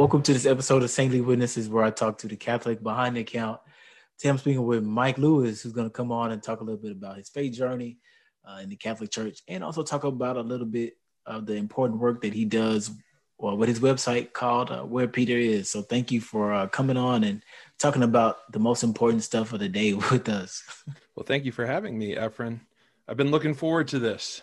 welcome to this episode of Saintly Witnesses, where I talk to the Catholic behind the account. Today I'm speaking with Mike Lewis, who's going to come on and talk a little bit about his faith journey uh, in the Catholic Church, and also talk about a little bit of the important work that he does, well, with his website called uh, Where Peter Is. So thank you for uh, coming on and talking about the most important stuff of the day with us. well, thank you for having me, Efren. I've been looking forward to this.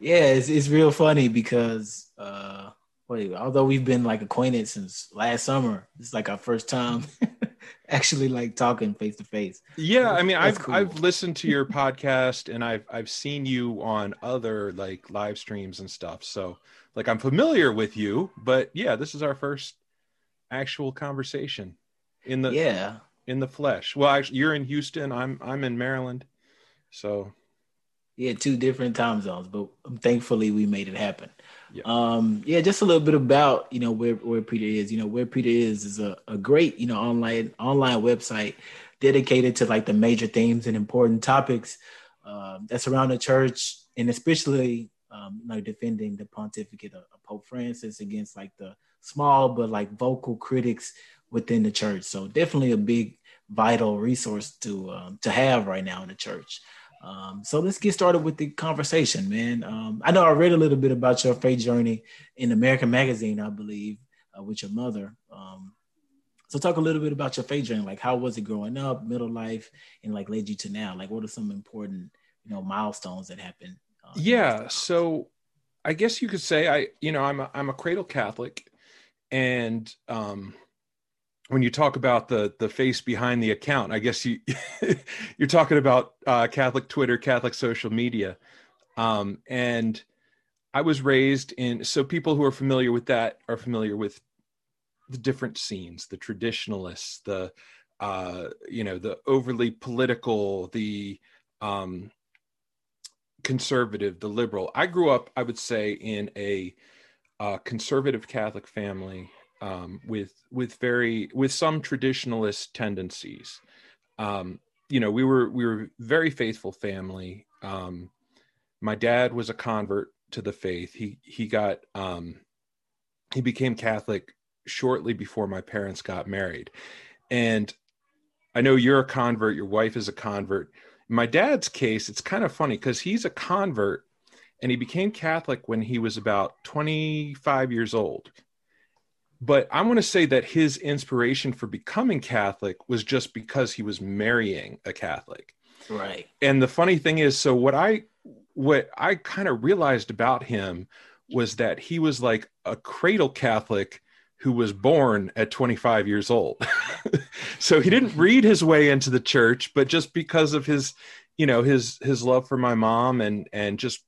Yeah, it's, it's real funny because uh, wait, although we've been like acquainted since last summer, it's like our first time actually like talking face to face. Yeah, I mean, That's I've cool. I've listened to your podcast and I've I've seen you on other like live streams and stuff. So like I'm familiar with you, but yeah, this is our first actual conversation in the yeah in the flesh. Well, actually, you're in Houston. I'm I'm in Maryland. So yeah, two different time zones, but thankfully we made it happen. Yeah. Um, yeah, just a little bit about you know where where Peter is. You know where Peter is is a, a great you know online online website dedicated to like the major themes and important topics uh, that surround the church, and especially um, you know defending the pontificate of, of Pope Francis against like the small but like vocal critics within the church. So definitely a big vital resource to um, to have right now in the church. Um, so let's get started with the conversation, man. Um, I know I read a little bit about your faith journey in American Magazine, I believe, uh, with your mother. Um, so talk a little bit about your faith journey. Like, how was it growing up, middle life, and like led you to now? Like, what are some important, you know, milestones that happened? Uh, yeah. So, I guess you could say I, you know, I'm a, I'm a cradle Catholic, and um, when you talk about the the face behind the account, I guess you you're talking about uh, Catholic Twitter, Catholic social media, um, and I was raised in. So people who are familiar with that are familiar with the different scenes, the traditionalists, the uh, you know the overly political, the um, conservative, the liberal. I grew up, I would say, in a uh, conservative Catholic family um, with with very with some traditionalist tendencies. Um, you know, we were we were very faithful family. Um, my dad was a convert to the faith. He he got um, he became Catholic shortly before my parents got married, and I know you're a convert. Your wife is a convert. In my dad's case, it's kind of funny because he's a convert and he became Catholic when he was about 25 years old but I want to say that his inspiration for becoming Catholic was just because he was marrying a Catholic. Right. And the funny thing is, so what I what I kind of realized about him was that he was like a cradle Catholic who was born at 25 years old. so he didn't read his way into the church, but just because of his, you know, his his love for my mom and and just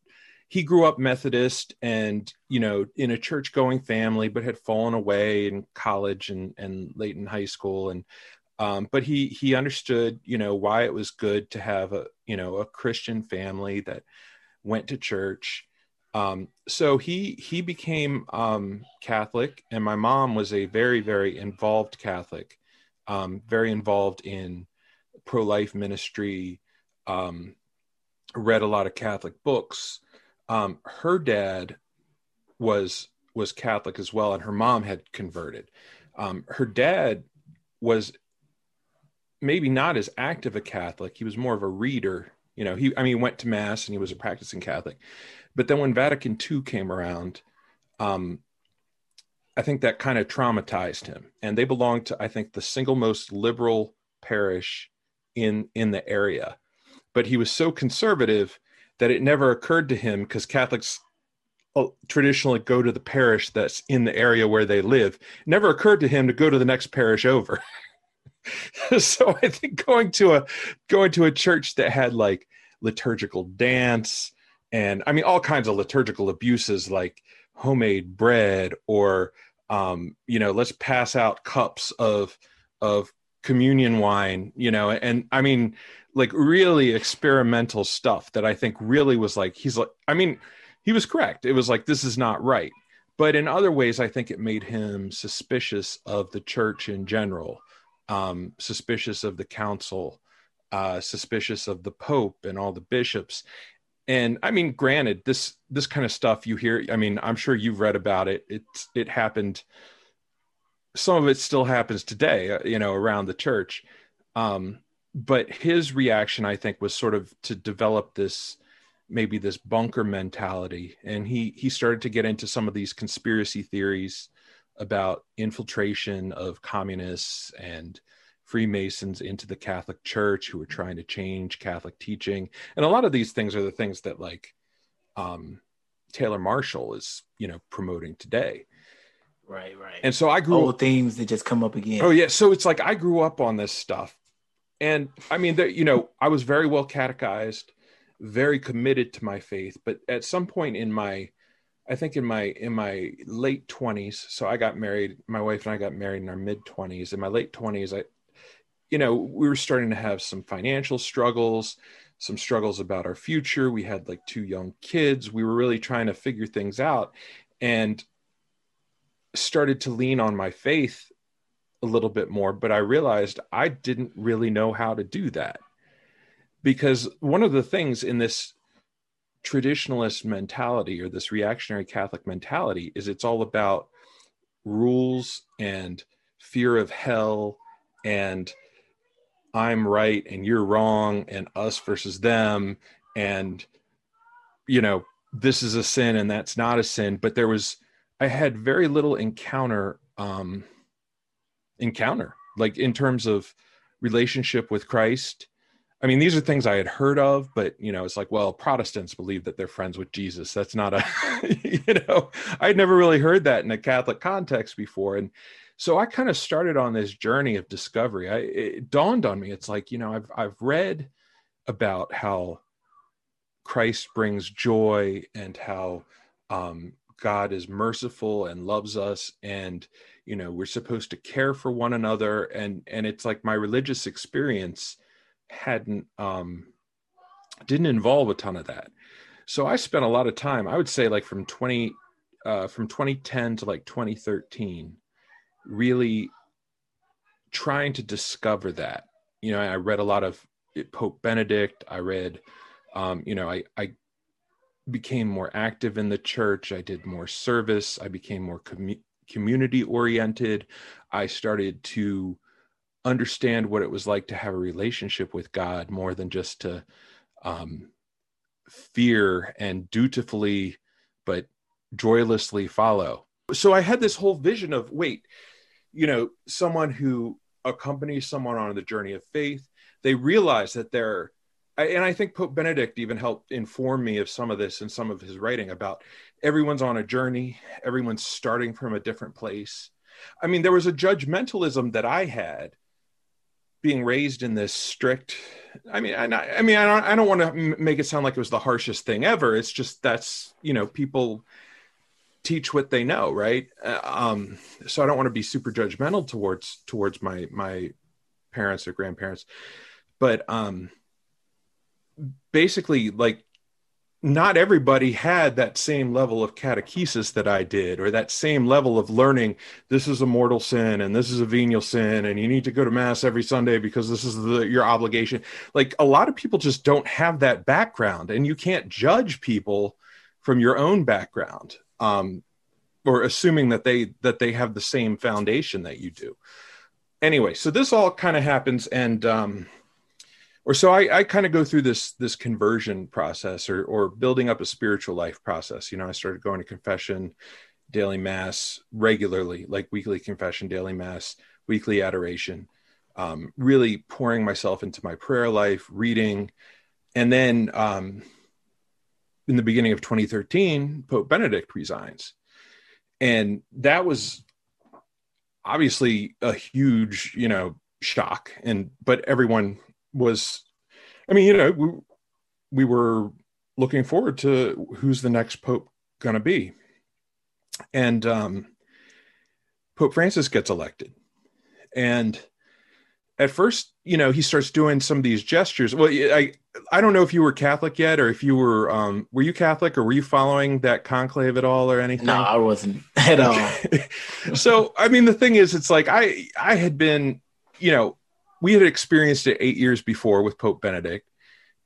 he grew up Methodist and you know in a church going family, but had fallen away in college and and late in high school and um, but he he understood you know why it was good to have a you know a Christian family that went to church. Um, so he he became um, Catholic, and my mom was a very very involved Catholic, um, very involved in pro life ministry. Um, read a lot of Catholic books um, her dad was was Catholic as well, and her mom had converted. Um, her dad was maybe not as active a Catholic. He was more of a reader. You know, he I mean, he went to mass and he was a practicing Catholic. But then when Vatican II came around, um, I think that kind of traumatized him. And they belonged to, I think, the single most liberal parish in in the area. But he was so conservative that it never occurred to him because Catholics oh, traditionally go to the parish that's in the area where they live. It never occurred to him to go to the next parish over. so I think going to a going to a church that had like liturgical dance and I mean all kinds of liturgical abuses like homemade bread or um, you know let's pass out cups of of communion wine you know and I mean like really experimental stuff that I think really was like he's like I mean he was correct. It was like this is not right. But in other ways, I think it made him suspicious of the church in general, um, suspicious of the council, uh, suspicious of the pope and all the bishops. And I mean, granted, this this kind of stuff you hear. I mean, I'm sure you've read about it. It it happened some of it still happens today, uh, you know, around the church. Um, but his reaction, I think, was sort of to develop this maybe this bunker mentality, and he he started to get into some of these conspiracy theories about infiltration of communists and Freemasons into the Catholic Church who were trying to change Catholic teaching, and a lot of these things are the things that like um, Taylor Marshall is, you know, promoting today. Right, right. And so I grew old themes that just come up again. Oh yeah, so it's like I grew up on this stuff, and I mean, that you know, I was very well catechized, very committed to my faith. But at some point in my, I think in my in my late twenties, so I got married. My wife and I got married in our mid twenties. In my late twenties, I, you know, we were starting to have some financial struggles, some struggles about our future. We had like two young kids. We were really trying to figure things out, and started to lean on my faith a little bit more, but I realized I didn't really know how to do that. Because one of the things in this traditionalist mentality or this reactionary Catholic mentality is it's all about rules and fear of hell and I'm right and you're wrong and us versus them and you know this is a sin and that's not a sin but there was I had very little encounter um, encounter like in terms of relationship with Christ. I mean, these are things I had heard of, but you know, it's like, well, Protestants believe that they're friends with Jesus. That's not a, you know, I'd never really heard that in a Catholic context before, and so I kind of started on this journey of discovery. I it dawned on me, it's like, you know, I've I've read about how Christ brings joy and how um, God is merciful and loves us and you know we're supposed to care for one another and and it's like my religious experience hadn't um didn't involve a ton of that. So I spent a lot of time, I would say like from 20 uh from 2010 to like 2013 really trying to discover that. You know, I read a lot of Pope Benedict, I read um you know, I I became more active in the church. I did more service. I became more commu- community oriented. I started to understand what it was like to have a relationship with God more than just to um, fear and dutifully, but joylessly follow. So I had this whole vision of wait, you know, someone who accompanies someone on the journey of faith, they realize that they're I, and I think Pope Benedict even helped inform me of some of this in some of his writing about everyone's on a journey, everyone's starting from a different place. I mean, there was a judgmentalism that I had being raised in this strict. I mean, I, I mean, I don't, I don't want to make it sound like it was the harshest thing ever. It's just that's you know people teach what they know, right? Uh, um, so I don't want to be super judgmental towards towards my my parents or grandparents, but um, basically like not everybody had that same level of catechesis that I did, or that same level of learning. This is a mortal sin, and this is a venial sin, and you need to go to mass every Sunday because this is the, your obligation. Like a lot of people just don't have that background, and you can't judge people from your own background, um, or assuming that they that they have the same foundation that you do. Anyway, so this all kind of happens, and um, or so I, I kind of go through this this conversion process or or building up a spiritual life process. You know, I started going to confession, daily mass regularly, like weekly confession, daily mass, weekly adoration. Um, really pouring myself into my prayer life, reading, and then um, in the beginning of 2013, Pope Benedict resigns, and that was obviously a huge, you know, shock. And but everyone was, I mean, you know, we, we were looking forward to who's the next pope going to be. And um, Pope Francis gets elected. And at first, you know, he starts doing some of these gestures. Well, I I don't know if you were Catholic yet, or if you were um, were you Catholic, or were you following that conclave at all, or anything? No, I wasn't at all. so, I mean, the thing is, it's like I I had been, you know, we had experienced it eight years before with Pope Benedict.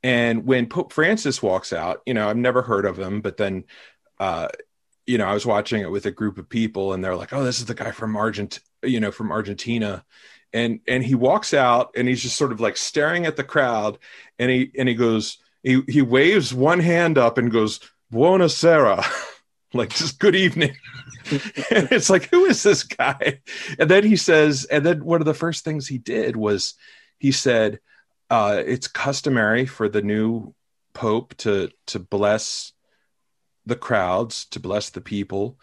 And when Pope Francis walks out, you know, I've never heard of him, but then, uh, you know, I was watching it with a group of people and they're like, oh, this is the guy from Argent- you know, from Argentina. And and he walks out and he's just sort of like staring at the crowd and he and he goes, he he waves one hand up and goes, Buona sera. like just good evening. and it's like, who is this guy? And then he says, and then one of the first things he did was he said, uh, it's customary for the new pope to to bless the crowds, to bless the people.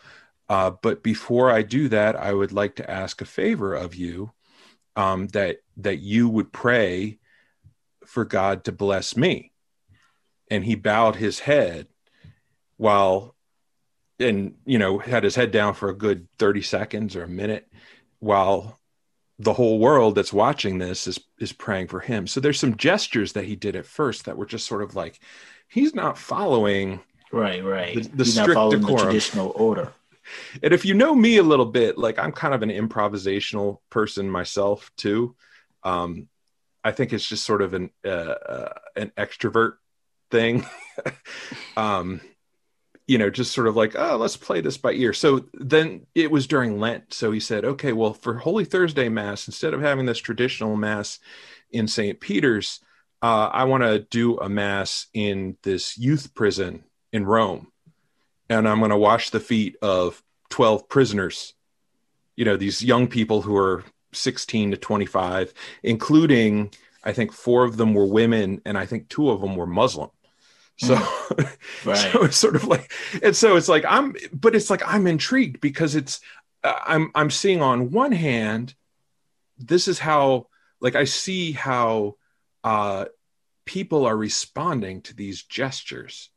Uh, but before I do that, I would like to ask a favor of you um, that that you would pray for God to bless me. And he bowed his head while and you know had his head down for a good 30 seconds or a minute while the whole world that's watching this is is praying for him. So there's some gestures that he did at first that were just sort of like he's not following right right. the, the he's strict decorum. the traditional order. And if you know me a little bit like i'm kind of an improvisational person myself too. Um i think it's just sort of an uh, uh an extrovert thing. Um you know, just sort of like, oh, let's play this by ear. So then it was during Lent. So he said, okay, well, for Holy Thursday Mass, instead of having this traditional Mass in St. Peter's, uh, I want to do a Mass in this youth prison in Rome. And I'm going to wash the feet of 12 prisoners, you know, these young people who are 16 to 25, including, I think, four of them were women, and I think two of them were Muslim. So, mm. right. so it's sort of like, and so it's like I'm, but it's like I'm intrigued because it's uh, I'm I'm seeing on one hand, this is how like I see how uh, people are responding to these gestures,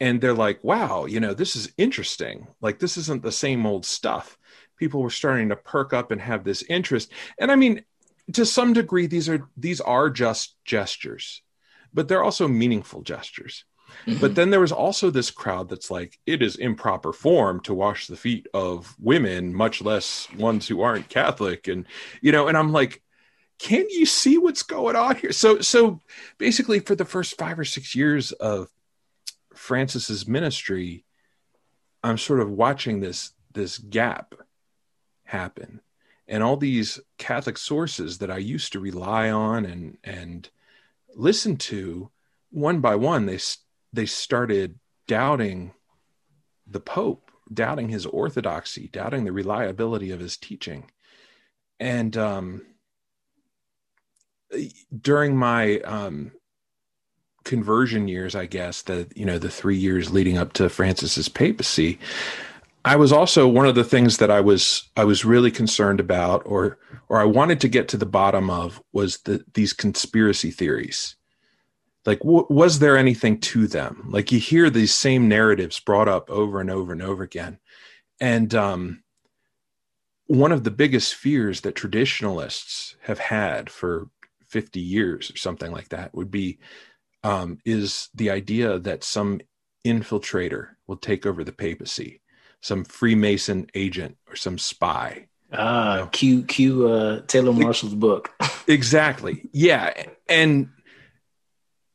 and they're like, wow, you know, this is interesting. Like this isn't the same old stuff. People were starting to perk up and have this interest, and I mean, to some degree, these are these are just gestures but they're also meaningful gestures. Mm-hmm. But then there was also this crowd that's like, it is improper form to wash the feet of women, much less ones who aren't Catholic. And, you know, and I'm like, can you see what's going on here? So, so basically, for the first five or six years of Francis's ministry, I'm sort of watching this this gap happen, and all these Catholic sources that I used to rely on and and listen to, one by one, they they started doubting the Pope, doubting his orthodoxy, doubting the reliability of his teaching, and um, during my um, conversion years, I guess the you know the three years leading up to Francis's papacy, I was also one of the things that I was I was really concerned about, or or I wanted to get to the bottom of, was the, these conspiracy theories. Like, w- was there anything to them? Like, you hear these same narratives brought up over and over and over again, and um, one of the biggest fears that traditionalists have had for 50 years or something like that would be um, is the idea that some infiltrator will take over the papacy some Freemason agent or some spy. Ah, you know? Q Q uh, Taylor Marshall's book. exactly. Yeah, and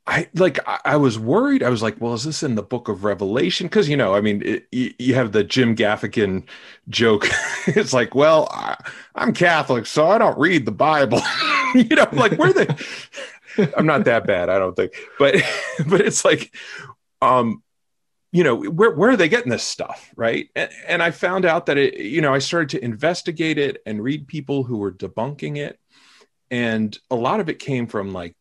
I like I was worried. I was like, well, is this in the book of Revelation? Because you know, I mean, it, you, you, have the Jim Gaffigan joke. it's like, well, I, am Catholic, so I don't read the Bible. you know, like where the I'm not that bad, I don't think. But but it's like, um, you know where, where are they getting this stuff right? And, and, i found out that it you know i started to investigate it and read people who were debunking it. And a lot of it came from like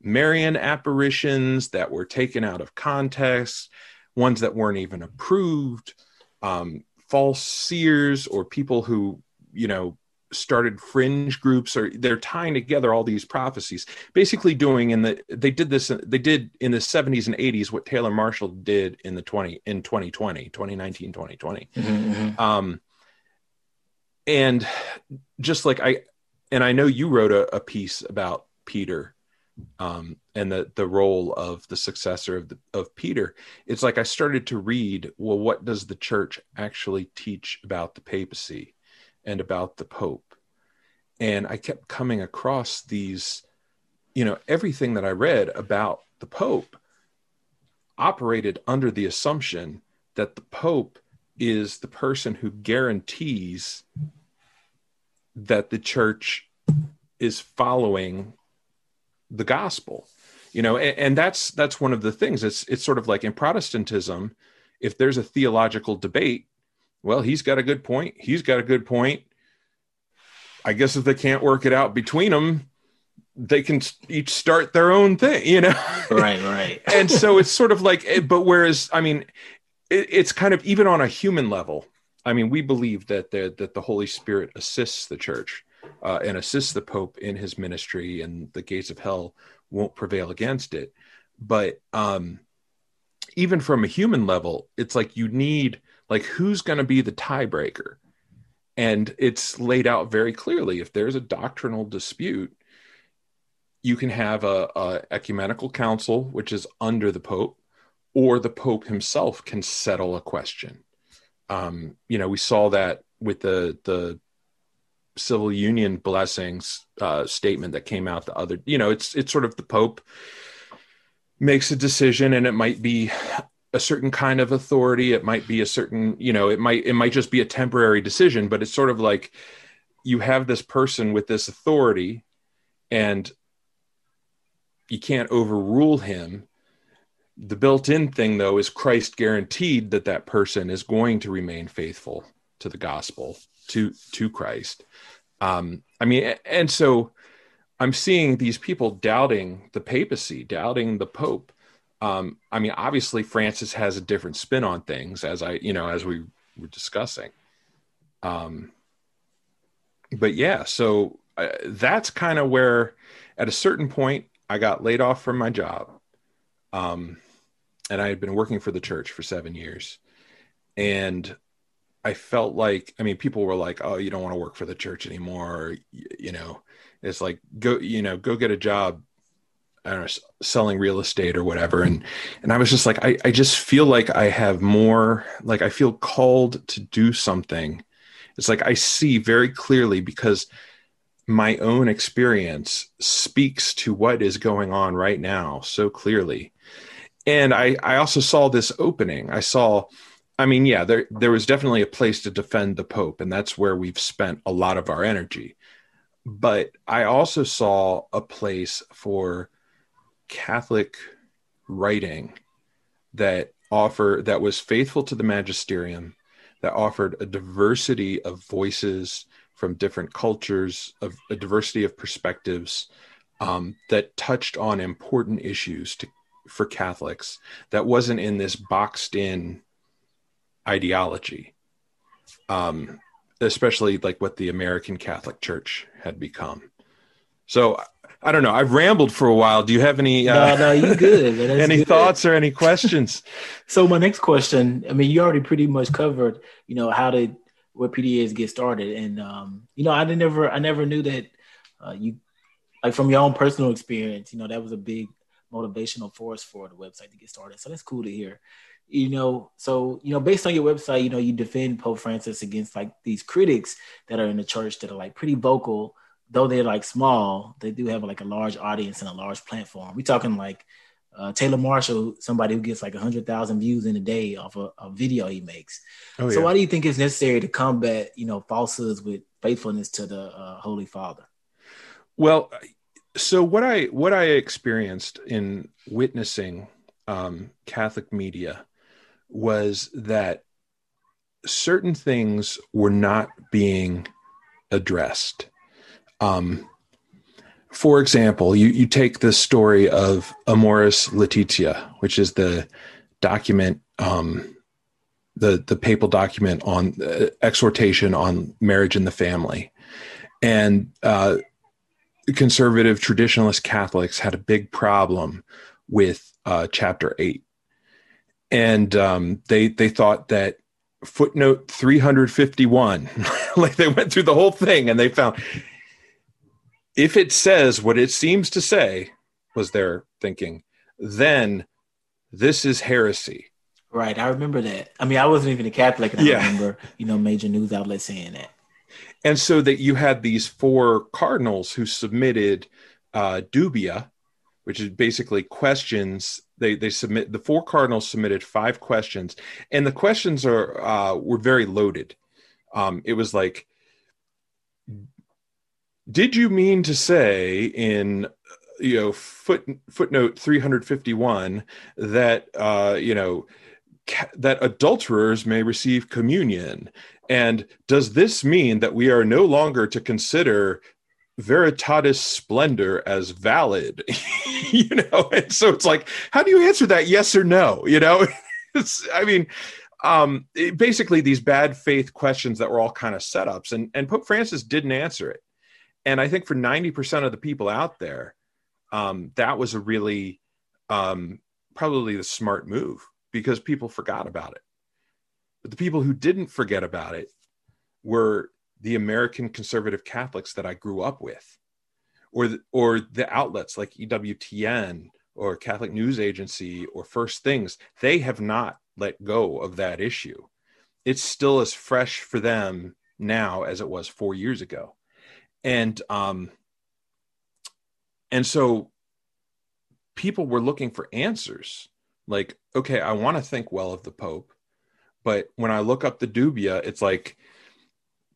marian apparitions that were taken out of context ones that weren't even approved um, false seers or people who you know started fringe groups or they're tying together all these prophecies basically doing in the they did this they did in the 70s and 80s what taylor marshall did in the 20 in 2020 2019 2020 mm-hmm, mm-hmm. um and just like i and i know you wrote a, a piece about peter um and the the role of the successor of the, of peter. It's like i started to read well what does the church actually teach about the papacy and about the Pope. And I kept coming across these, you know, everything that I read about the Pope operated under the assumption that the Pope is the person who guarantees that the church is following the gospel you know and, and, that's that's one of the things it's it's sort of like in protestantism if there's a theological debate well he's got a good point. He's got a good point. I guess if they can't work it out between them they can each start their own thing you know? Right right. And so it's sort of like eh, but whereas i mean it, it's kind of even on a human level i mean we believe that the that the holy spirit assists the church uh, and assists the pope in his ministry and the gates of hell won't prevail against it. But um even from a human level it's like you need like who's going to be the tiebreaker? And it's laid out very clearly if there's a doctrinal dispute you can have a, a, ecumenical council which is under the pope or the pope himself can settle a question. Um, you know we saw that with the the civil union blessings uh, statement that came out the other you know it's it's sort of the pope makes a decision and it might be a certain kind of authority it might be a certain you know it might it might just be a temporary decision but it's sort of like you have this person with this authority and you can't overrule him. The built-in thing though is Christ guaranteed that that person is going to remain faithful to the gospel, to to Christ. Um, I mean, and so I'm seeing these people doubting the papacy, doubting the Pope. Um, I mean, obviously Francis has a different spin on things, as I, you know, as we were discussing. Um, but yeah, so uh, that's kind of where, at a certain point, I got laid off from my job. Um, and I had been working for the church for seven years. And I felt like, I mean, people were like, oh, you don't want to work for the church anymore. Or, you know, it's like, go, you know, go get a job, I don't know, selling real estate or whatever. And, and I was just like, I, I just feel like I have more, like I feel called to do something. It's like I see very clearly because my own experience speaks to what is going on right now so clearly. And I, I also saw this opening. I saw, I mean, yeah, there, there was definitely a place to defend the Pope, and that's where we've spent a lot of our energy. But I also saw a place for Catholic writing that offer that was faithful to the magisterium, that offered a diversity of voices from different cultures, of a diversity of perspectives um, that touched on important issues to, for Catholics that wasn't in this boxed in ideology, um, especially like what the American Catholic Church had become. So I don't know. I've rambled for a while. Do you have any? Uh, no, no, you good. any good. thoughts or any questions? so my next question. I mean, you already pretty much covered. You know how did where Peter Is get started. And um, you know, I didn't never I never knew that uh, you like from your own personal experience, you know, that was a big motivational force for the website to get started. So that's cool to hear. You know, so you know, based on your website, you know, you defend Pope Francis against like these critics that are in the church that are like pretty vocal, though they're like small, they do have like a large audience and a large platform. We're talking like uh, Taylor Marshall, somebody who gets like hundred thousand views in a day off a, a video he makes. Oh, so yeah. why do you think it's necessary to combat, you know, falsehoods with faithfulness to the uh, Holy Father? Well, so what I what I experienced in witnessing um, Catholic media was that certain things were not being addressed. Um, for example, you, you take the story of Amoris Laetitia, which is the document, um, the, the papal document on uh, exhortation on marriage and the family. And uh, conservative traditionalist Catholics had a big problem with uh, chapter eight. And um, they, they thought that footnote 351, like they went through the whole thing and they found if it says what it seems to say, was their thinking, then this is heresy. Right. I remember that. I mean, I wasn't even a Catholic, and yeah. I remember, you know, major news outlets saying that. And so that you had these four cardinals who submitted uh, dubia, which is basically questions. They they submit the four cardinals submitted five questions, and the questions are uh, were very loaded. Um, it was like did you mean to say in you know foot footnote 351 that uh you know ca- that adulterers may receive communion? And does this mean that we are no longer to consider veritatis splendor as valid? You know and so it's like how do you answer that yes or no? You know it's i mean um it, basically these bad faith questions that were all kind of setups and and pope francis didn't answer it and i think for 90% of the people out there um that was a really um probably the smart move because people forgot about it but the people who didn't forget about it were the American conservative Catholics that I grew up with, or the, or the outlets like EWTN or Catholic News Agency or First Things. They have not let go of that issue. It's still as fresh for them now as it was four years ago, and um, and so people were looking for answers. Like, okay, I want to think well of the Pope, but when I look up the dubia, it's like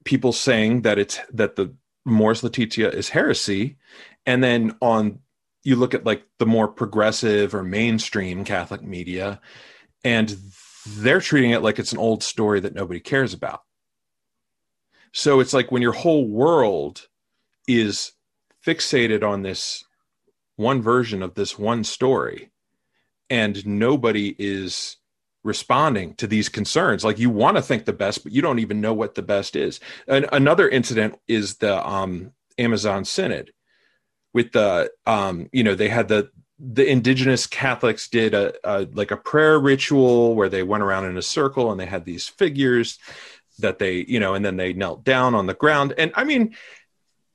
people saying that it's that the Amoris Laetitia is heresy, and then on you look at like the more progressive or mainstream Catholic media, and they're treating it like it's an old story that nobody cares about. So it's like when your whole world is fixated on this one version of this one story, and nobody is responding to these concerns. Like you want to think the best but you don't even know what the best is. And another incident is the um, amazon synod with the um, you know they had the the indigenous catholics did a, a like a prayer ritual where they went around in a circle and they had these figures that they you know and then they knelt down on the ground. And i mean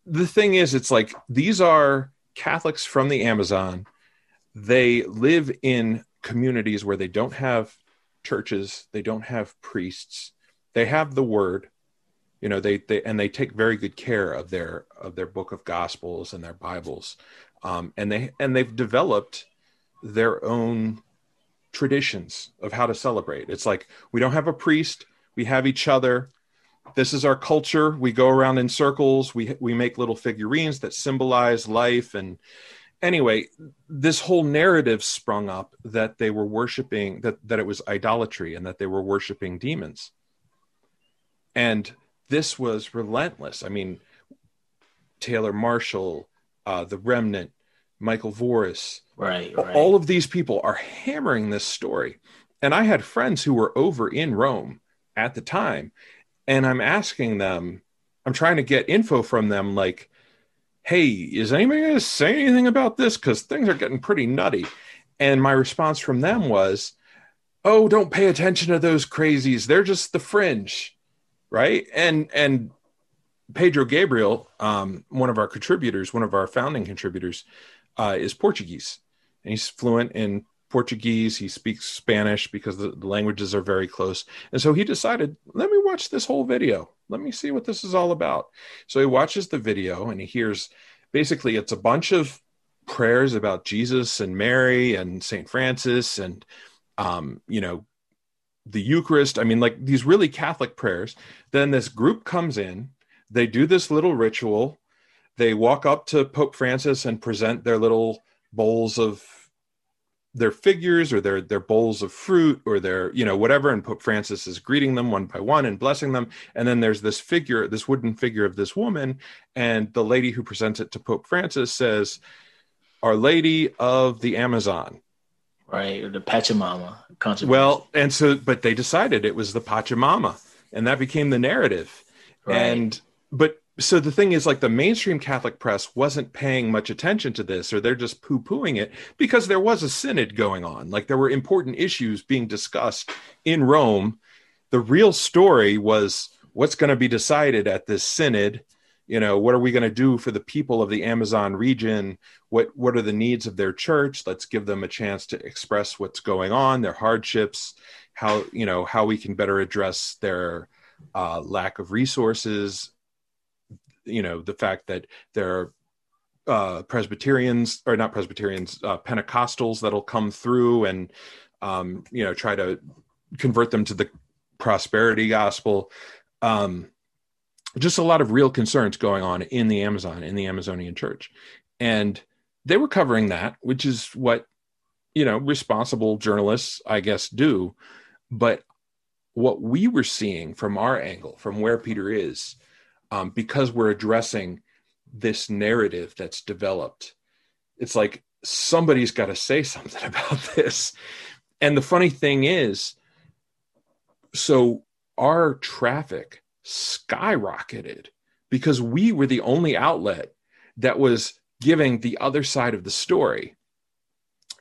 the thing is it's like these are catholics from the amazon. They live in communities where they don't have churches they don't have priests they have the word you know they, they and they take very good care of their of their book of gospels and their bibles. Um, and they and they've developed their own traditions of how to celebrate. It's like we don't have a priest we have each other this is our culture we go around in circles we we make little figurines that symbolize life and anyway, this whole narrative sprung up that they were worshiping that that it was idolatry and that they were worshiping demons. And this was relentless. I mean, Taylor Marshall, uh, the Remnant, Michael Voris, right, right, all of these people are hammering this story. And I had friends who were over in Rome at the time, and I'm asking them, I'm trying to get info from them, like, hey, is anybody going to say anything about this? Because things are getting pretty nutty. And my response from them was, oh, don't pay attention to those crazies. They're just the fringe. Right. And, and, Pedro Gabriel, um, one of our contributors, one of our founding contributors, uh, is Portuguese. And he's fluent in Portuguese. He speaks Spanish because the, the, languages are very close. And so he decided, let me watch this whole video. Let me see what this is all about. So he watches the video and he hears basically it's a bunch of prayers about Jesus and Mary and St. Francis and, um, you know, the Eucharist. I mean, like these really Catholic prayers. Then this group comes in, they do this little ritual. They walk up to Pope Francis and present their little bowls of their figures or their their bowls of fruit or their you know whatever and pope francis is greeting them one by one and blessing them. And then there's this figure this wooden figure of this woman and the lady who presents it to pope francis says our lady of the amazon. Right or the pachamama well and so but they decided it was the pachamama and that became the narrative. Right. and but so the thing is like the mainstream catholic press wasn't paying much attention to this or they're just poo-pooing it because there was a synod going on. Like there were important issues being discussed in rome. The real story was what's going to be decided at this synod. You know what are we going to do for the people of the amazon region? What what are the needs of their church? Let's give them a chance to express what's going on their hardships how you know how we can better address their uh, lack of resources you know the fact that there are uh, Presbyterians or not Presbyterians, uh, Pentecostals that'll come through and um, you know try to convert them to the prosperity gospel. Um, just a lot of real concerns going on in the Amazon, in the Amazonian church. And they were covering that, which is what, you know, responsible journalists, I guess, do. But what we were seeing from our angle, from where Peter is, um, because we're addressing this narrative that's developed, it's like somebody's got to say something about this. And the funny thing is, so our traffic skyrocketed because we were the only outlet that was giving the other side of the story.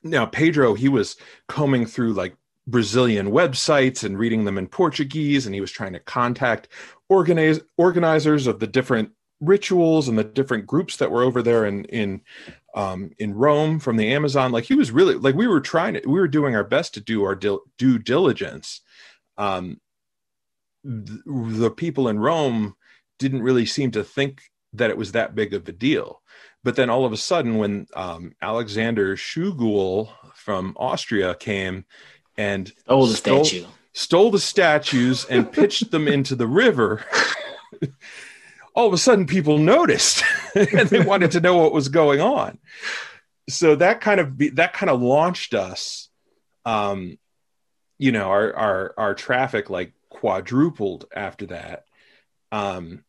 Now, Pedro, he was combing through like Brazilian websites and reading them in Portuguese, and he was trying to contact organize, organizers of the different rituals and the different groups that were over there in in um, in Rome from the Amazon. Like he was really like we were trying to we were doing our best to do our dil- due diligence. Um, the people in Rome didn't really seem to think that it was that big of a deal. But then all of a sudden, when um, Alexander Tschugguel from Austria came and stole the stole, statue, stole the statues and pitched them into the river, all of a sudden people noticed and they wanted to know what was going on. So that kind of be, that kind of launched us. Um, you know, our our our traffic like quadrupled after that. Um,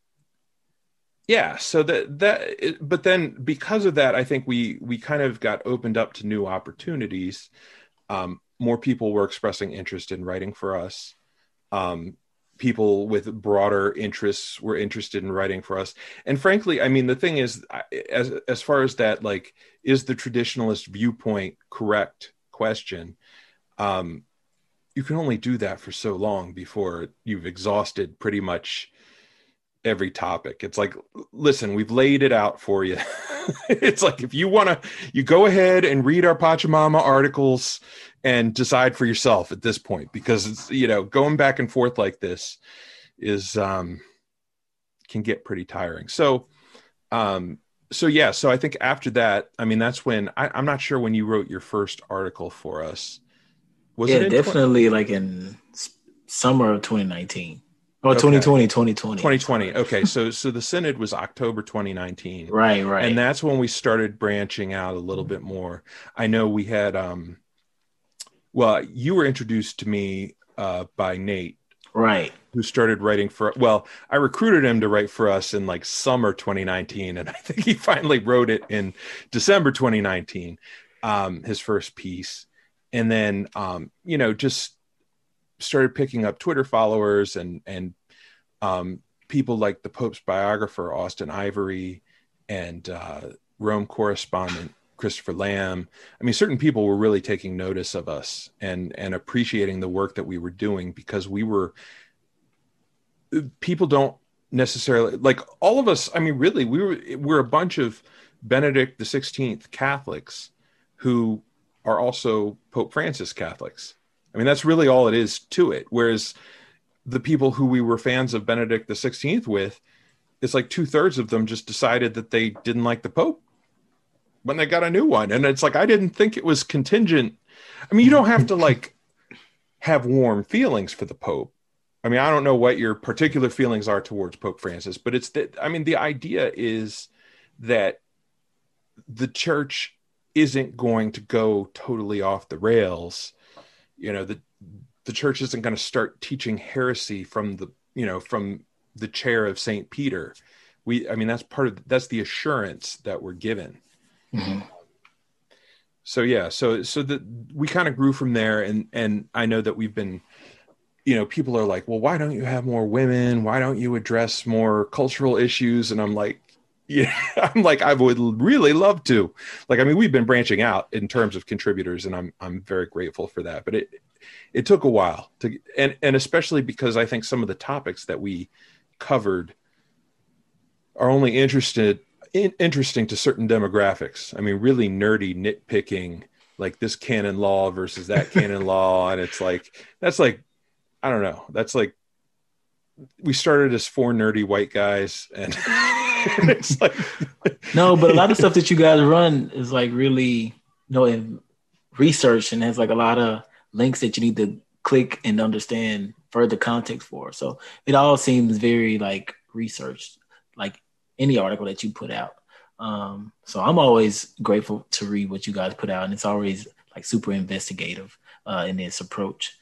yeah, so that that, but then because of that, I think we we kind of got opened up to new opportunities. Um, more people were expressing interest in writing for us. Um, people with broader interests were interested in writing for us and frankly i mean the thing is as as far as that like is the traditionalist viewpoint correct question um you can only do that for so long before you've exhausted pretty much every topic. It's like, listen, we've laid it out for you. it's like if you want to, you go ahead and read our Pachamama articles and decide for yourself at this point because it's you know going back and forth like this is um can get pretty tiring. So um so yeah, so I think after that, I mean that's when I, I'm not sure when you wrote your first article for us. Was yeah, it definitely 20- like in summer of 2019. Oh, okay. 2020, 2020. 2020. Okay. So so the synod was October 2019. Right, right. And that's when we started branching out a little bit more. I know we had um well, you were introduced to me uh by Nate. Right. Who started writing for well, I recruited him to write for us in like summer 2019 and I think he finally wrote it in December 2019. Um his first piece and then um, you know just started picking up Twitter followers and and um, people like the Pope's biographer Austen Ivereigh and uh, Rome correspondent Christopher Lamb. I mean, certain people were really taking notice of us and and appreciating the work that we were doing because we were people don't necessarily like all of us. I mean, really, we were we're a bunch of Benedict the Sixteenth Catholics who are also Pope Francis Catholics. I mean, that's really all it is to it. Whereas the people who we were fans of Benedict the Sixteenth with, it's like two thirds of them just decided that they didn't like the Pope when they got a new one, and it's like I didn't think it was contingent. I mean, you don't have to like have warm feelings for the Pope. I mean, I don't know what your particular feelings are towards Pope Francis, but it's that I mean, the idea is that the church isn't going to go totally off the rails you know the the church isn't going to start teaching heresy from the you know from the chair of saint peter. We i mean that's part of that's the assurance that we're given. Mm-hmm. so yeah so so that we kind of grew from there and and i know that we've been you know people are like well why don't you have more women? Why don't you address more cultural issues? And i'm like yeah i'm like i would really love to. Like i mean we've been branching out in terms of contributors and i'm i'm very grateful for that but it it took a while to and and especially because i think some of the topics that we covered are only interested in, interesting to certain demographics. I mean really nerdy nitpicking like this canon law versus that canon law and it's like that's like i don't know. That's like we started as four nerdy white guys and it's like no, but a lot of stuff that you guys run is like really, you know, in research and has like a lot of links that you need to click and understand further context for. So it all seems very like researched, like any article that you put out. Um, so I'm always grateful to read what you guys put out, and it's always like super investigative uh, in its approach.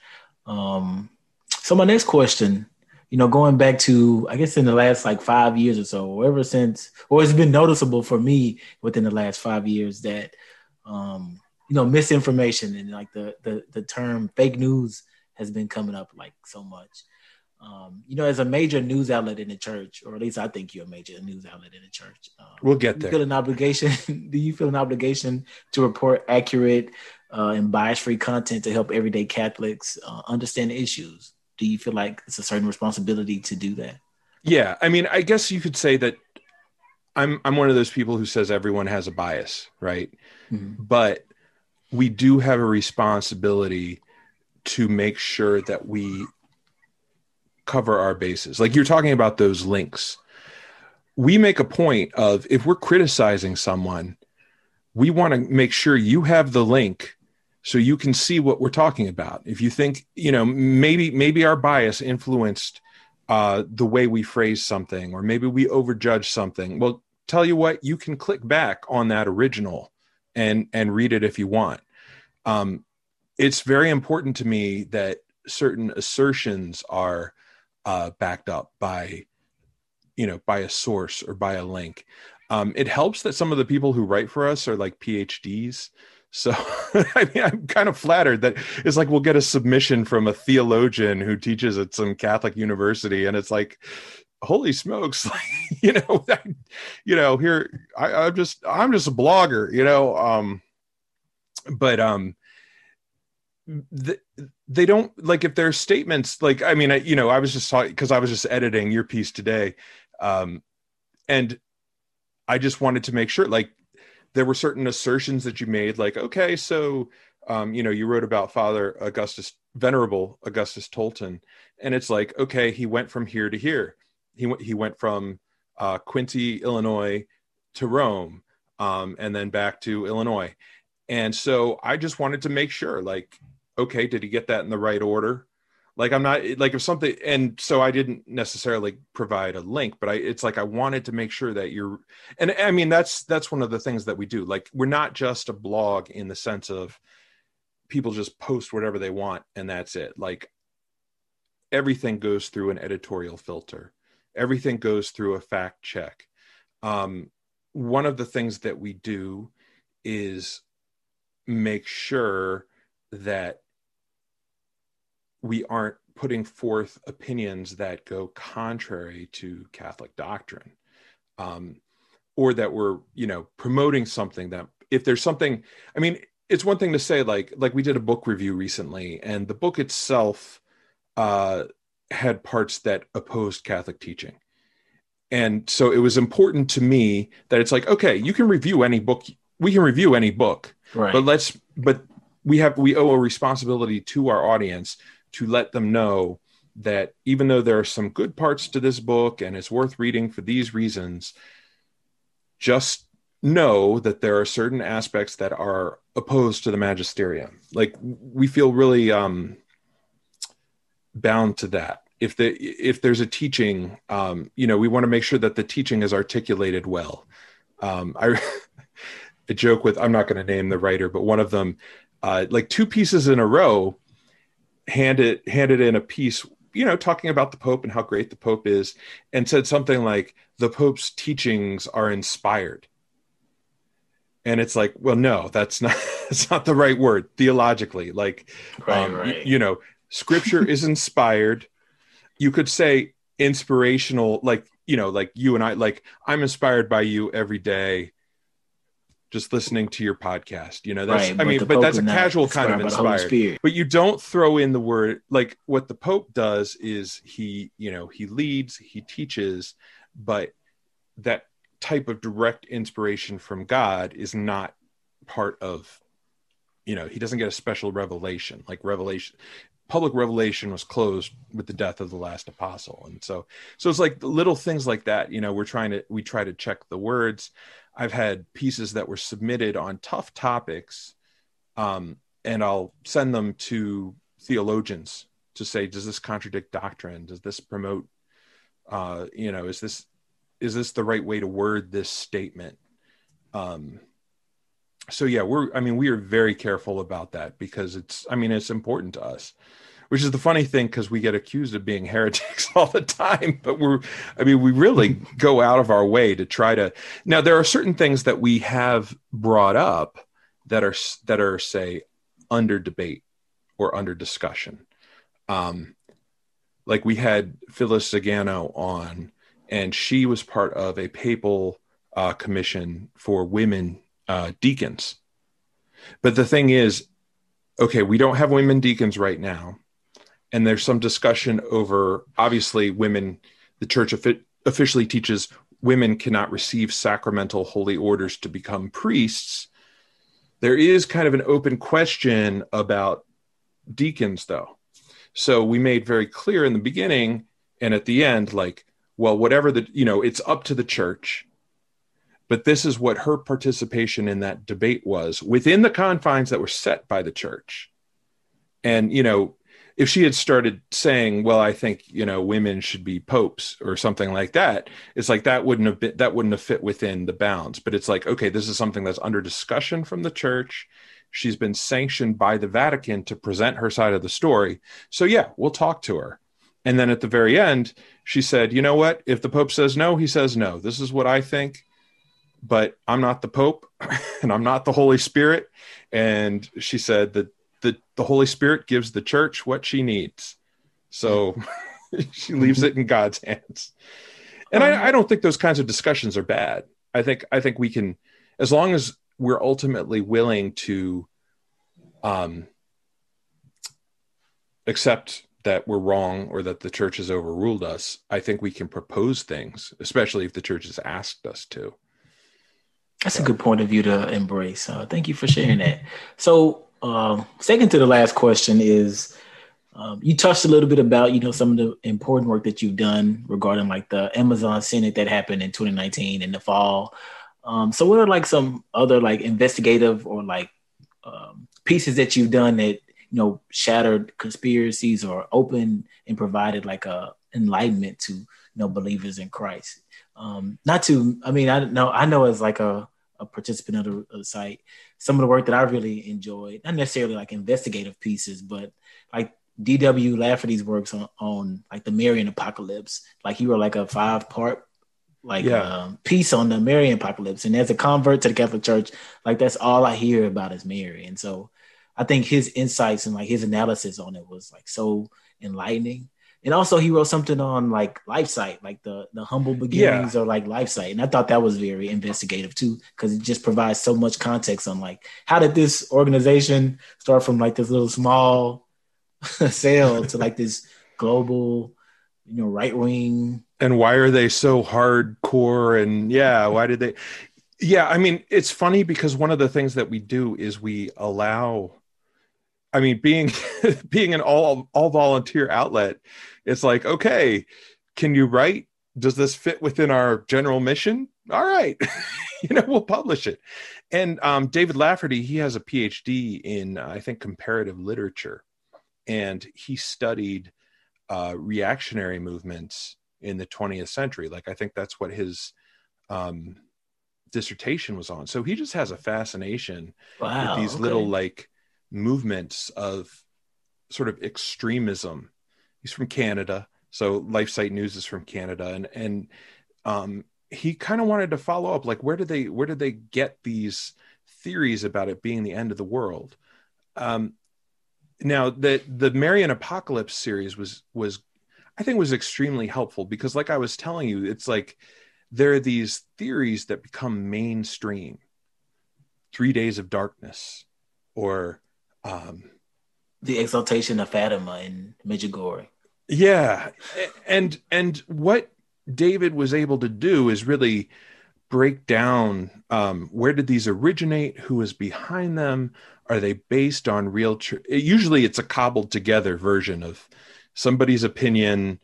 Um, so my next question, you know, going back to I guess in the last like five years or so, or ever since, or it's been noticeable for me within the last five years that um, you know misinformation and like the the the term fake news has been coming up like so much. Um, you know, as a major news outlet in the church, or at least I think you're a major news outlet in the church. Um, we'll get there. feel an obligation? do you feel an obligation to report accurate uh, and bias-free content to help everyday Catholics uh, understand issues? Do you feel like it's a certain responsibility to do that? Yeah, I mean, I guess you could say that I'm I'm one of those people who says everyone has a bias, right? Mm-hmm. But we do have a responsibility to make sure that we cover our bases. Like you're talking about those links. We make a point of if we're criticizing someone, we want to make sure you have the link so you can see what we're talking about. If you think, you know, maybe maybe our bias influenced uh, the way we phrase something, or maybe we overjudge something. Well, tell you what, you can click back on that original and and read it if you want. Um, it's very important to me that certain assertions are uh, backed up by you know by a source or by a link um, it helps that some of the people who write for us are like phds so i mean i'm kind of flattered that it's like we'll get a submission from a theologian who teaches at some catholic university and it's like holy smokes you know you know here I, i'm just i'm just a blogger you know um but um the, they don't like if there's statements like i mean I, you know i was just talking because i was just editing your piece today um and i just wanted to make sure like there were certain assertions that you made like okay so um you know you wrote about father augustus venerable augustus tolton and it's like okay he went from here to here he went he went from uh quincy illinois to rome um and then back to illinois and so i just wanted to make sure like okay, did he get that in the right order? Like I'm not like if something and so I didn't necessarily provide a link, but I it's like I wanted to make sure that you're and I mean that's that's one of the things that we do. Like we're not just a blog in the sense of people just post whatever they want and that's it. Like everything goes through an editorial filter. Everything goes through a fact check. Um, one of the things that we do is make sure that we aren't putting forth opinions that go contrary to Catholic doctrine, um, or that we're you know promoting something that if there's something, I mean, it's one thing to say like like we did a book review recently, and the book itself uh, had parts that opposed Catholic teaching. And so it was important to me that it's like, okay, you can review any book. We can review any book, right. but let's, but we have, we owe a responsibility to our audience to let them know that even though there are some good parts to this book and it's worth reading for these reasons, just know that there are certain aspects that are opposed to the magisterium. Like we feel really um, bound to that. If the if there's a teaching, um, you know, we want to make sure that the teaching is articulated well. Um, I, joke with I'm not going to name the writer, but one of them, uh, like two pieces in a row, handed handed in a piece you know talking about the pope and how great the pope is and said something like the pope's teachings are inspired. And it's like well no that's not that's not the right word theologically. Like right, um, right. You, you know scripture is inspired. You could say inspirational like you know like you and i like i'm inspired by you every day just listening to your podcast. You know, that's right, I mean, but that's a casual kind of inspired. But you don't throw in the word like what the Pope does is he, you know, he leads, he teaches, but that type of direct inspiration from God is not part of you know, he doesn't get a special revelation like revelation public revelation was closed with the death of the last apostle and so so it's like little things like that you know we're trying to we try to check the words I've had pieces that were submitted on tough topics, um, and I'll send them to theologians to say, does this contradict doctrine? Does this promote uh, you know, is this is this the right way to word this statement? Um, so yeah, we're I mean we are very careful about that because it's I mean it's important to us. Which is the funny thing because we get accused of being heretics all the time, but we're I mean we really go out of our way to try to. Now there are certain things that we have brought up that are that are say under debate or under discussion. Um, like we had Phyllis Zagano on, and she was part of a papal uh, commission for women uh, deacons. But the thing is, okay, we don't have women deacons right now, and there's some discussion over obviously women. The church officially teaches women cannot receive sacramental holy orders to become priests. There is kind of an open question about deacons, though. So we made very clear in the beginning and at the end, like, well, whatever the, you know, it's up to the church. But this is what her participation in that debate was within the confines that were set by the church. And, you know, if she had started saying, "Well, I think you know women should be popes" or something like that, it's like that wouldn't have been that wouldn't have fit within the bounds. But it's like, okay, this is something that's under discussion from the church she's been sanctioned by the Vatican to present her side of the story. So, yeah, we'll talk to her. And then at the very end, she said, You know what? If the Pope says no, he says no. This is what I think, but I'm not the Pope and I'm not the Holy Spirit. And she said that the, the Holy Spirit gives the church what she needs. So she leaves it in God's hands. And I, I don't think those kinds of discussions are bad. I think I think we can, as long as we're ultimately willing to um, accept that we're wrong or that the church has overruled us, I think we can propose things, especially if the church has asked us to. That's so. a good point of view to embrace. Uh, thank you for sharing that. So, uh, second to the last question is um, you touched a little bit about you know some of the important work that you've done regarding like the Amazon Synod that happened in 2019 in the fall. Um, so what are like some other like investigative or like um, pieces that you've done that you know shattered conspiracies or open and provided like a enlightenment to you know believers in Christ? Um, not to, I mean, I know I know as like a, a participant of the site, some of the work that I really enjoyed, not necessarily like investigative pieces, but like D.W. Lafferty's works on, on like the Marian apocalypse. Like he wrote like a five part like yeah. um, piece on the Marian apocalypse. And as a convert to the Catholic Church, like that's all I hear about is Mary. And so I think his insights and like his analysis on it was like so enlightening. And also he wrote something on like LifeSite, like the the humble beginnings yeah. or like LifeSite. And I thought that was very investigative too, because it just provides so much context on like how did this organization start from like this little small sale to like this global, you know, right wing and why are they so hardcore and yeah why did they yeah i mean it's funny because one of the things that we do is we allow i mean being being an all all volunteer outlet it's like okay can you write does this fit within our general mission all right you know we'll publish it and um, david lafferty he has a phd in uh, i think comparative literature and he studied uh, reactionary movements in the 20th century. Like I think that's what his um, dissertation was on. So he just has a fascination wow, with these okay. little like movements of sort of extremism. He's from Canada, so LifeSite News is from Canada, and and um, he kind of wanted to follow up, like where did they where did they get these theories about it being the end of the world? Um, now the the Marian Apocalypse series was was I think was extremely helpful because, like I was telling you, it's like there are these theories that become mainstream. Three Days of Darkness, or um, the Exaltation of Fatima in Medjugorje. Yeah, and and what David was able to do is really break down um, where did these originate, who was behind them, are they based on real? Tr- Usually, it's a cobbled together version of somebody's opinion,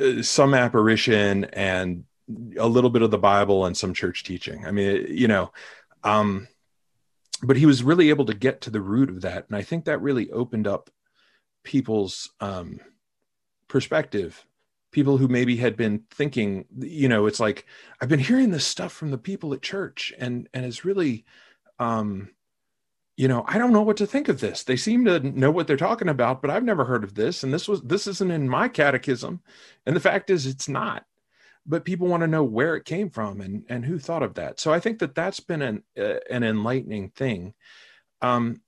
uh, some apparition, and a little bit of the Bible and some church teaching. I mean, you know, um, but he was really able to get to the root of that, and I think that really opened up people's um, perspective. People who maybe had been thinking you know it's like i've been hearing this stuff from the people at church and and it's really um you know i don't know what to think of this. They seem to know what they're talking about but i've never heard of this. And this was this isn't in my catechism. And the fact is it's not but people want to know where it came from and and who thought of that. So i think that that's been an uh, an enlightening thing. Um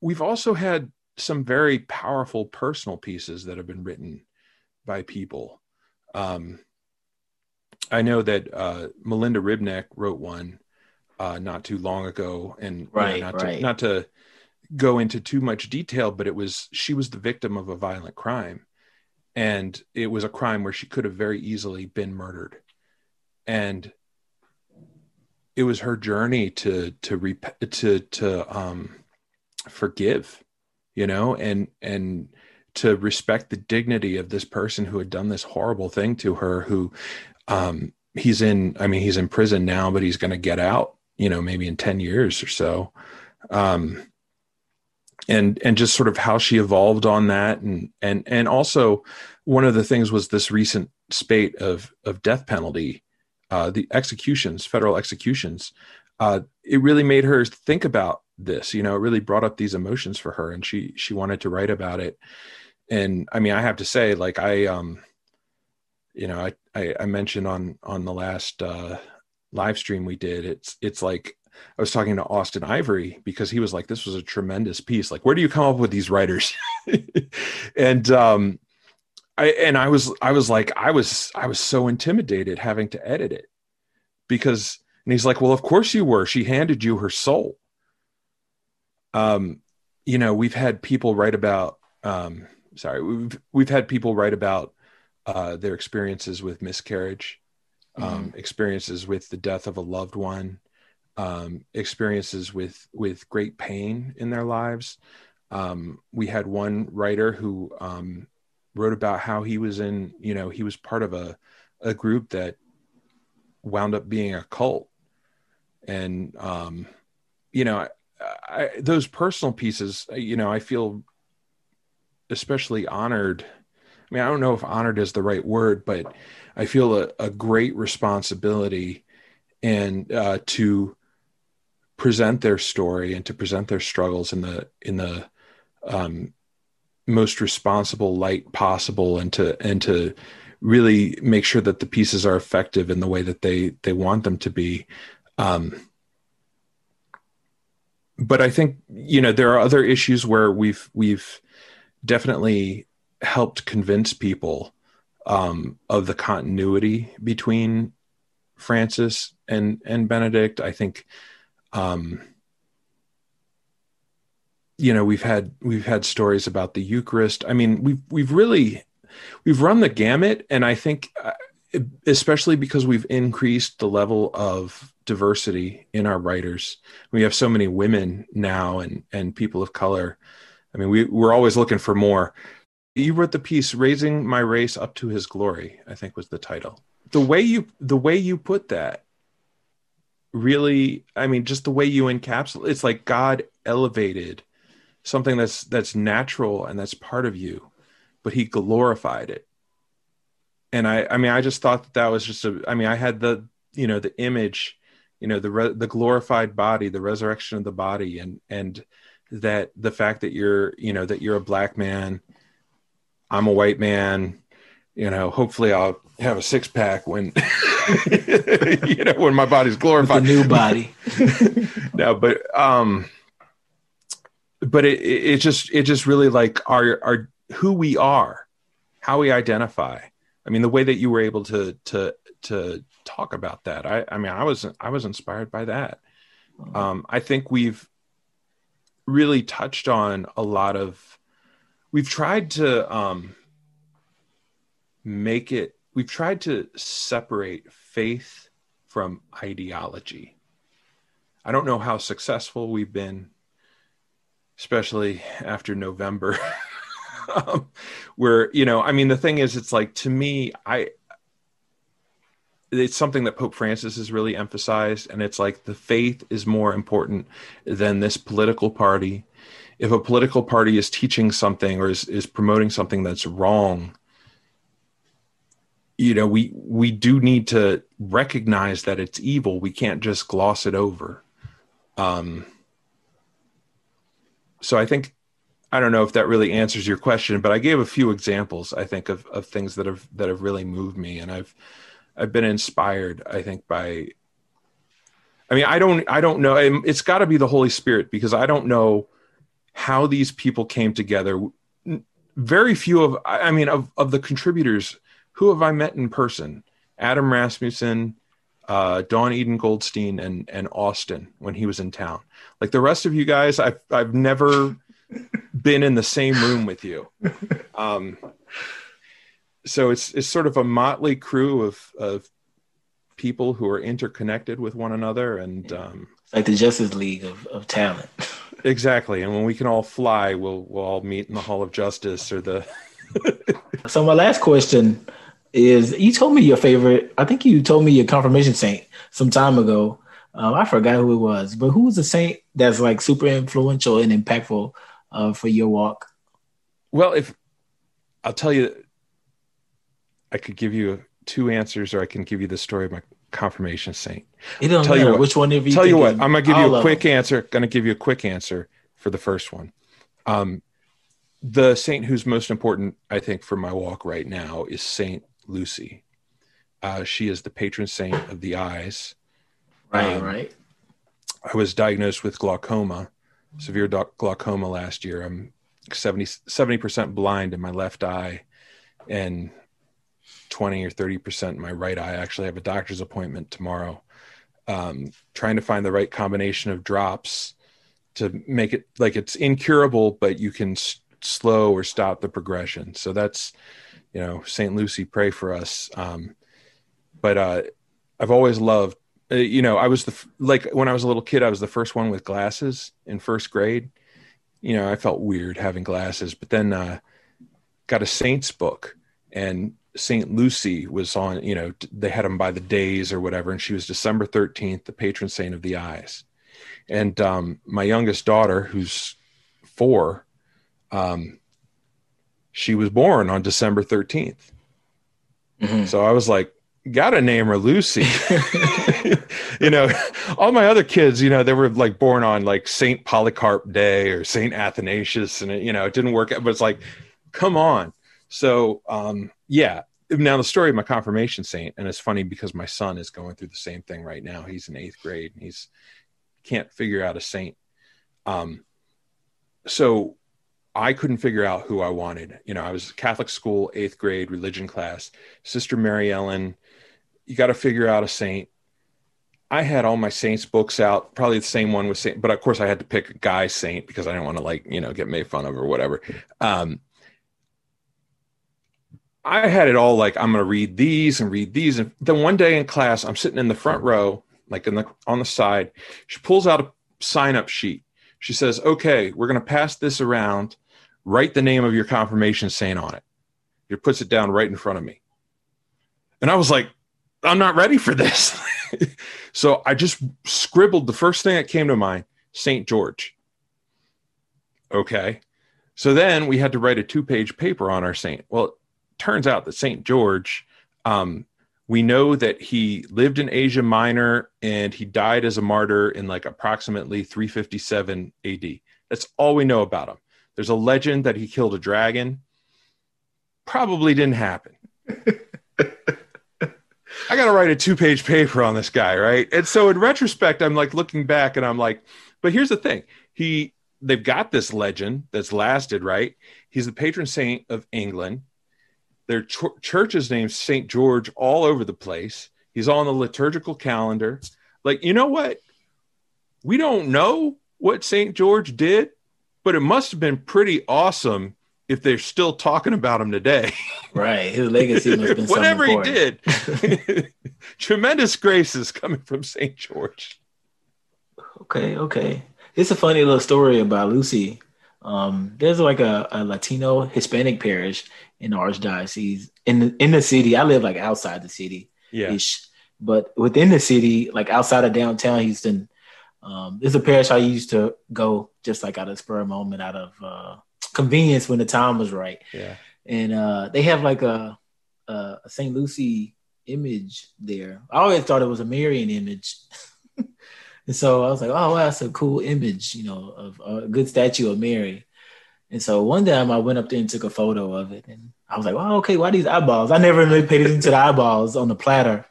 we've also had some very powerful personal pieces that have been written by people. Um i know that uh melinda ribneck wrote one uh, not too long ago, and right, you know, not right. to not to go into too much detail, but it was she was the victim of a violent crime, and it was a crime where she could have very easily been murdered, and it was her journey to to rep- to to um forgive, you know, and and to respect the dignity of this person who had done this horrible thing to her who um he's in i mean he's in prison now but he's going to get out you know maybe in 10 years or so. Um and and just sort of how she evolved on that. And and and also one of the things was this recent spate of of death penalty uh the executions federal executions. Uh it really made her think about this you know it really brought up these emotions for her and she she wanted to write about it. And i mean i have to say like i um you know i i, I mentioned on on the last uh live stream we did it's it's like i was talking to Austen Ivereigh because he was like this was a tremendous piece. Like where do you come up with these writers? And um i and i was i was like i was i was so intimidated having to edit it because and he's like well of course you were. She handed you her soul. Um you know we've had people write about um sorry we've we've had people write about uh their experiences with miscarriage um, mm-hmm. experiences with the death of a loved one, um, experiences with with great pain in their lives. Um, we had one writer who um, wrote about how he was in, you know, he was part of a a group that wound up being a cult, and um, you know, I, I, those personal pieces, you know, I feel especially honored. I mean, I don't know if honored is the right word, but I feel a, a great responsibility and uh, to present their story and to present their struggles in the in the um, most responsible light possible and to and to really make sure that the pieces are effective in the way that they they want them to be um, but i think you know there are other issues where we've we've definitely helped convince people um, of the continuity between Francis and and Benedict. I think, um, you know, we've had we've had stories about the Eucharist. I mean, we've we've really we've run the gamut, and I think, uh, especially because we've increased the level of diversity in our writers. We have so many women now, and and people of color. I mean, we we're always looking for more you wrote the piece raising my race up to his glory i think was the title the way you the way you put that really i mean just the way you encapsulate it's like god elevated something that's that's natural and that's part of you but he glorified it and i i mean i just thought that that was just a i mean i had the you know the image you know the re, the glorified body the resurrection of the body and and that the fact that you're you know that you're a black man I'm a white man. You know, hopefully I'll have a six pack when you know when my body's glorified. New body. no, but um, but it it just it just really like our our who we are, how we identify. I mean, the way that you were able to to to talk about that. I I mean, I was I was inspired by that. Um, I think we've really touched on a lot of we've tried to um, make it we've tried to separate faith from ideology. I don't know how successful we've been especially after november. Um, where you know i mean the thing is it's like to me i it's something that pope francis has really emphasized and it's like the faith is more important than this political party. If a political party is teaching something or is, is promoting something that's wrong you know we we do need to recognize that it's evil. We can't just gloss it over. Um so i think i don't know if that really answers your question but i gave a few examples i think of of things that have that have really moved me. And i've i've been inspired i think by i mean i don't i don't know. It's got to be the holy spirit because i don't know how these people came together. Very few of i mean of of the contributors who have I met in person? Adam Rasmussen, uh, Dawn Eden Goldstein, and and Austen when he was in town. Like the rest of you guys, I've I've never been in the same room with you. Um, so it's it's sort of a motley crew of of people who are interconnected with one another, and um, like the Justice League of, of talent. exactly, and when we can all fly, we'll we'll all meet in the Hall of Justice or the. so my last question is you told me your favorite. I think you told me your confirmation saint some time ago. Um, I forgot who it was, but who was the saint that's like super influential and impactful uh, for your walk? Well, if I'll tell you, I could give you two answers, or I can give you the story of my confirmation saint. It don't tell matter you what, which one of you. Tell you what, I'm gonna give you a quick answer. To give you a quick answer for the first one. Um, the saint who's most important, I think, for my walk right now is Saint Lucy. Uh, she is the patron saint of the eyes. Right, um, right. I was diagnosed with glaucoma, severe glaucoma last year. I'm 70 percent blind in my left eye, and twenty or thirty percent in my right eye. I actually have a doctor's appointment tomorrow. Um, trying to find the right combination of drops to make it like it's incurable, but you can s- slow or stop the progression. So that's you know, St. Lucy, pray for us. Um, but uh, I've always loved, uh, you know, I was the, like when I was a little kid, I was the first one with glasses in first grade. You know, I felt weird having glasses, but then uh, got a Saints book and St. Lucy was on, you know, they had them by the days or whatever. And she was December 13th, the patron saint of the eyes. And um, my youngest daughter, who's four, um, she was born on December 13th. Mm-hmm. So I was like, gotta name her Lucy. you know, all my other kids, you know, they were like born on like Saint Polycarp Day or Saint Athanasius, and it, you know, it didn't work out, but it's like, come on. So um, yeah. Now the story of my confirmation saint, and it's funny because my son is going through the same thing right now. He's in eighth grade. And he's can't figure out a saint. Um, so I couldn't figure out who I wanted. You know, I was Catholic school, eighth grade religion class. Sister Mary Ellen, you got to figure out a saint. I had all my saints books out, probably the same one with saint, but of course I had to pick a guy saint because I didn't want to like you know get made fun of or whatever. Um, I had it all like I'm going to read these and read these, and then one day in class I'm sitting in the front row, like in the on the side. She pulls out a sign up sheet. She says, "Okay, we're going to pass this around." Write the name of your confirmation saint on it. He puts it down right in front of me. And I was like, I'm not ready for this. so I just scribbled the first thing that came to mind St. George. Okay. So then we had to write a two page paper on our saint. Well, it turns out that St. George, um, we know that he lived in Asia Minor and he died as a martyr in like approximately 357 AD. That's all we know about him. There's a legend that he killed a dragon. Probably didn't happen. I got to write a two page paper on this guy, right? And so in retrospect, I'm like looking back and I'm like, but here's the thing. He, they've got this legend that's lasted, right? He's the patron saint of England. Their ch- church is named St. George all over the place. He's on the liturgical calendar. Like, you know what? We don't know what St. George did, but it must have been pretty awesome if they're still talking about him today. Right. His legacy must have been whatever he did. Tremendous graces coming from St. George. Okay, okay. It's a funny little story about Lucy. Um, there's like a, a, Latino Hispanic parish in the Archdiocese in the, in the city. I live like outside the city, yeah. But within the city, like outside of downtown Houston, um, it's a parish I used to go just like out of spur moment, out of uh, convenience when the time was right. Yeah. And uh, they have like a uh, a St. Lucy image there. I always thought it was a Marian image. and so I was like, oh, wow, that's a cool image, you know, of a good statue of Mary. And so one time I went up there and took a photo of it. And I was like, oh, okay, why these eyeballs? I never really paid attention to the eyeballs on the platter.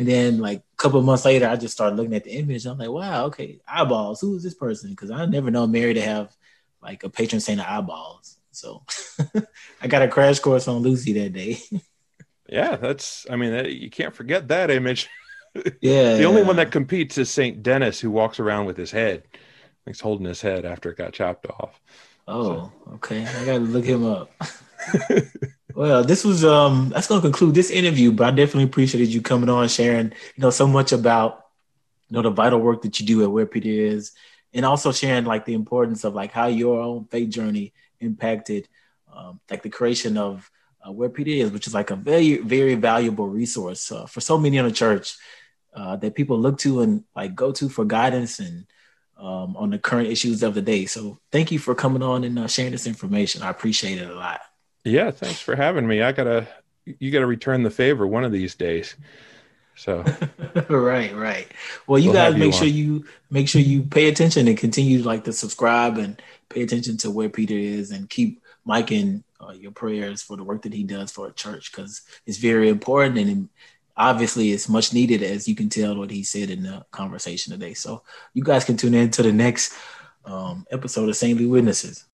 And then like a couple months later, I just started looking at the image. I'm like, wow, okay, eyeballs. Who is this person? Because I never know Mary to have like a patron saint of eyeballs. So I got a crash course on Lucy that day. yeah, that's. I mean, you can't forget that image. Yeah. the only one that competes is Saint Denis, who walks around with his head. He's holding his head after it got chopped off. Oh, so. okay. I gotta look him up. Well, this was um that's gonna conclude this interview, but I definitely appreciated you coming on, sharing, you know, so much about you know the vital work that you do at Where Peter is, and also sharing like the importance of like how your own faith journey impacted um, like the creation of uh, Where Peter is, which is like a very very valuable resource uh, for so many in the church uh, that people look to and like go to for guidance and um, on the current issues of the day. So thank you for coming on and uh, sharing this information. I appreciate it a lot. Yeah, thanks for having me. I gotta you gotta return the favor one of these days. So right, right. Well, you we'll guys make you sure you make sure you pay attention and continue like to subscribe and pay attention to where Peter is and keep Mike in uh, your prayers for the work that he does for a church because it's very important and obviously it's much needed as you can tell what he said in the conversation today. So you guys can tune in to the next um, episode of Saintly Witnesses.